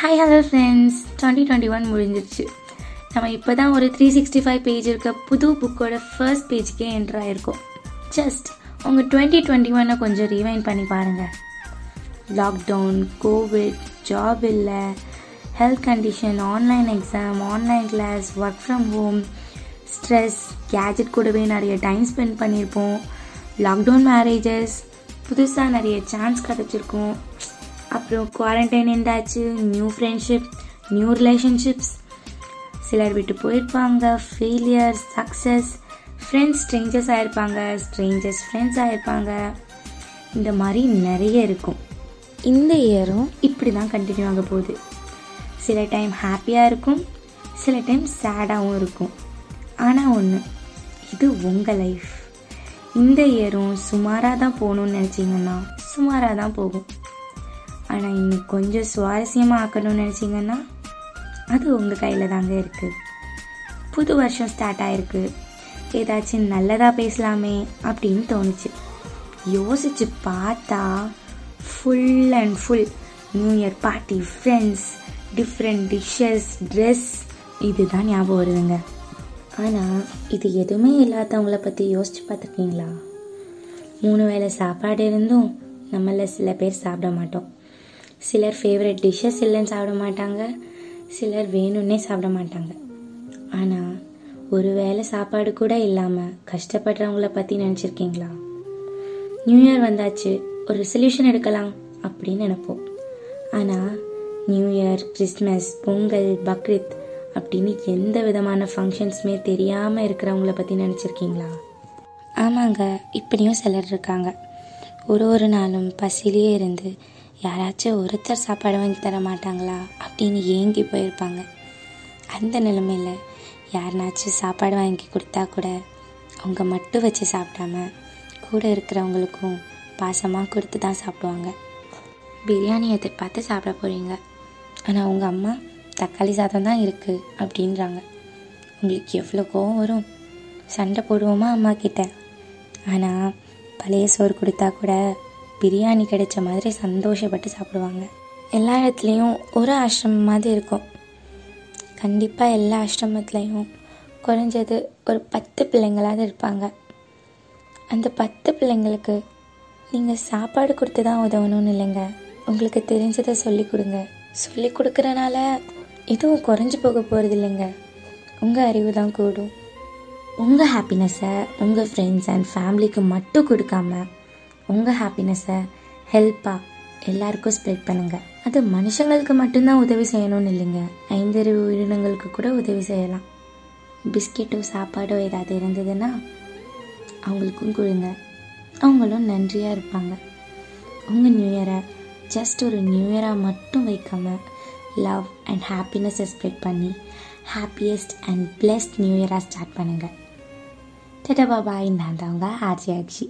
Hi hello friends twenty twenty one முடிஞ்சிருச்சு. நம்ம இப்போ தான் ஒரு த்ரீ சிக்ஸ்டி ஃபைவ் பேஜ் இருக்க புது புக்கோட ஃபர்ஸ்ட் பேஜுக்கே என்ட்ரு ஆயிருக்கோம். ஜஸ்ட் உங்கள் டுவெண்ட்டி டுவெண்ட்டி ஒன்னை கொஞ்சம் ரிவைண்ட் பண்ணி பாருங்கள் லாக்டவுன் கோவிட் ஜாப் இல்லை health condition online exam online class work from home stress gadget கூடவே நிறைய டைம் ஸ்பெண்ட் பண்ணியிருப்போம். லாக்டவுன் மேரேஜஸ் புதுசாக நிறைய சான்ஸ் கிடச்சிருக்கும். அப்புறம் குவாரண்டைன் இருந்தாச்சு நியூ ஃப்ரெண்ட்ஷிப் நியூ ரிலேஷன்ஷிப்ஸ் சிலர் விட்டு போயிருப்பாங்க ஃபெயிலியர் சக்ஸஸ் ஃப்ரெண்ட்ஸ் ஸ்ட்ரேஞ்சர்ஸ் ஆயிருப்பாங்க ஸ்ட்ரேஞ்சர்ஸ் ஃப்ரெண்ட்ஸ் ஆயிருப்பாங்க. இந்த மாதிரி நிறைய இருக்கும். இந்த இயரும் இப்படி தான் கண்டினியூ ஆக போகுது. சில டைம் ஹாப்பியாக இருக்கும் சில டைம் சேடாகவும் இருக்கும். ஆனால் ஒன்று இது உங்கள் லைஃப் இந்த இயரும் சுமாராக தான் போகணும்னு நினச்சிங்கன்னா சுமாராக தான் போகும். ஆனால் இன்னும் கொஞ்சம் சுவாரஸ்யமாக ஆக்கணும்னு நினச்சிங்கன்னா அது உங்கள் கையில் தாங்க இருக்குது புது வருஷம் ஸ்டார்ட் ஆயிருக்கு. ஏதாச்சும் நல்லதாக பேசலாமே அப்படின்னு தோணுச்சு. யோசிச்சு பார்த்தா full and full new year party friends different dishes dress இதுதான் ஞாபகம் வருதுங்க. ஆனால் இது எதுவுமே இல்லாதவங்கள பற்றி யோசிச்சு பார்த்துருக்கீங்களா? மூணு வேளை சாப்பாடு இருந்தும் நம்மள சில பேர் சாப்பிட மாட்டோம். சிலர் ஃபேவரட் டிஷ்ஷஸ் இல்லைன்னு சாப்பிட மாட்டாங்க. சிலர் வேணும்னே சாப்பிட மாட்டாங்க. ஆனால் ஒரு வேளை சாப்பாடு கூட இல்லாமல் கஷ்டப்படுறவங்கள பற்றி நினச்சிருக்கீங்களா? நியூ இயர் வந்தாச்சு ஒரு ரெசல்யூஷன் எடுக்கலாம் அப்படின்னு நினைப்போம். ஆனால் new year Christmas Pongal Bakrid அப்படின்னு எந்த விதமான ஃபங்க்ஷன்ஸுமே தெரியாமல் இருக்கிறவங்கள பற்றி நினச்சிருக்கீங்களா? ஆமாங்க இப்படியும் சிலர் இருக்காங்க. ஒரு ஒரு நாளும் பசிலேயே இருந்து யாராச்சும் ஒருத்தர் சாப்பாடு வாங்கி தர மாட்டாங்களா அப்படின்னு ஏங்கி போயிருப்பாங்க. அந்த நிலைமையில் யாருனாச்சும் சாப்பாடு வாங்கி கொடுத்தா கூட அவங்க மட்டும் வச்சு சாப்பிடாம கூட இருக்கிறவங்களுக்கும் பாசமாக கொடுத்து தான் சாப்பிடுவாங்க. பிரியாணி எதிர்பார்த்து சாப்பிட போகிறீங்க ஆனால் உங்கள் அம்மா தக்காளி சாதம் தான் இருக்குது அப்படின்றாங்க. உங்களுக்கு எவ்வளோ கோவம் வரும்? சண்டை போடுவோமா அம்மா கிட்ட ஆனால் பழைய சோறு கொடுத்தா கூட பிரியாணி கிடைச்ச மாதிரி சந்தோஷப்பட்டு சாப்பிடுவாங்க. எல்லா இடத்துலையும் ஒரு ஆசிரமம் மாதிரி இருக்கும். கண்டிப்பாக எல்லா ஆசிரமத்துலேயும் குறைஞ்சது ஒரு பத்து பிள்ளைங்களாவது இருப்பாங்க. அந்த பத்து பிள்ளைங்களுக்கு நீங்கள் சாப்பாடு கொடுத்து தான் உதவணும்னு இல்லைங்க. உங்களுக்கு தெரிஞ்சதை சொல்லி கொடுங்க. சொல்லி கொடுக்குறனால எதுவும் குறைஞ்சி போக போகிறது இல்லைங்க. உங்கள் அறிவு தான் கூடும். உங்கள் ஹாப்பினஸை உங்கள் ஃப்ரெண்ட்ஸ் அண்ட் ஃபேமிலிக்கு மட்டும் கொடுக்காம உங்கள் ஹாப்பினஸை ஹெல்ப்பாக எல்லாருக்கும் ஸ்ப்ரெட் பண்ணுங்கள் அது மனுஷங்களுக்கு மட்டும்தான் உதவி செய்யணும்னு இல்லைங்க. ஐந்தறிவு உயிரினங்களுக்கு கூட உதவி செய்யலாம். பிஸ்கெட்டோ சாப்பாடோ ஏதாவது இருந்ததுன்னா அவங்களுக்கும் கொடுங்க. அவங்களும் நன்றியாக இருப்பாங்க. உங்கள் நியூ இயரை ஜஸ்ட் ஒரு நியூ இயராக மட்டும் வைக்காமல் லவ் அண்ட் ஹாப்பினஸை ஸ்ப்ரெட் பண்ணி ஹாப்பியஸ்ட் அண்ட் பிளெஸ்ட் நியூ இயராக ஸ்டார்ட் பண்ணுங்கள் டட்டா பாபாய் நான் தான் உங்கள் ஆர்ஜி ஆக்ஷி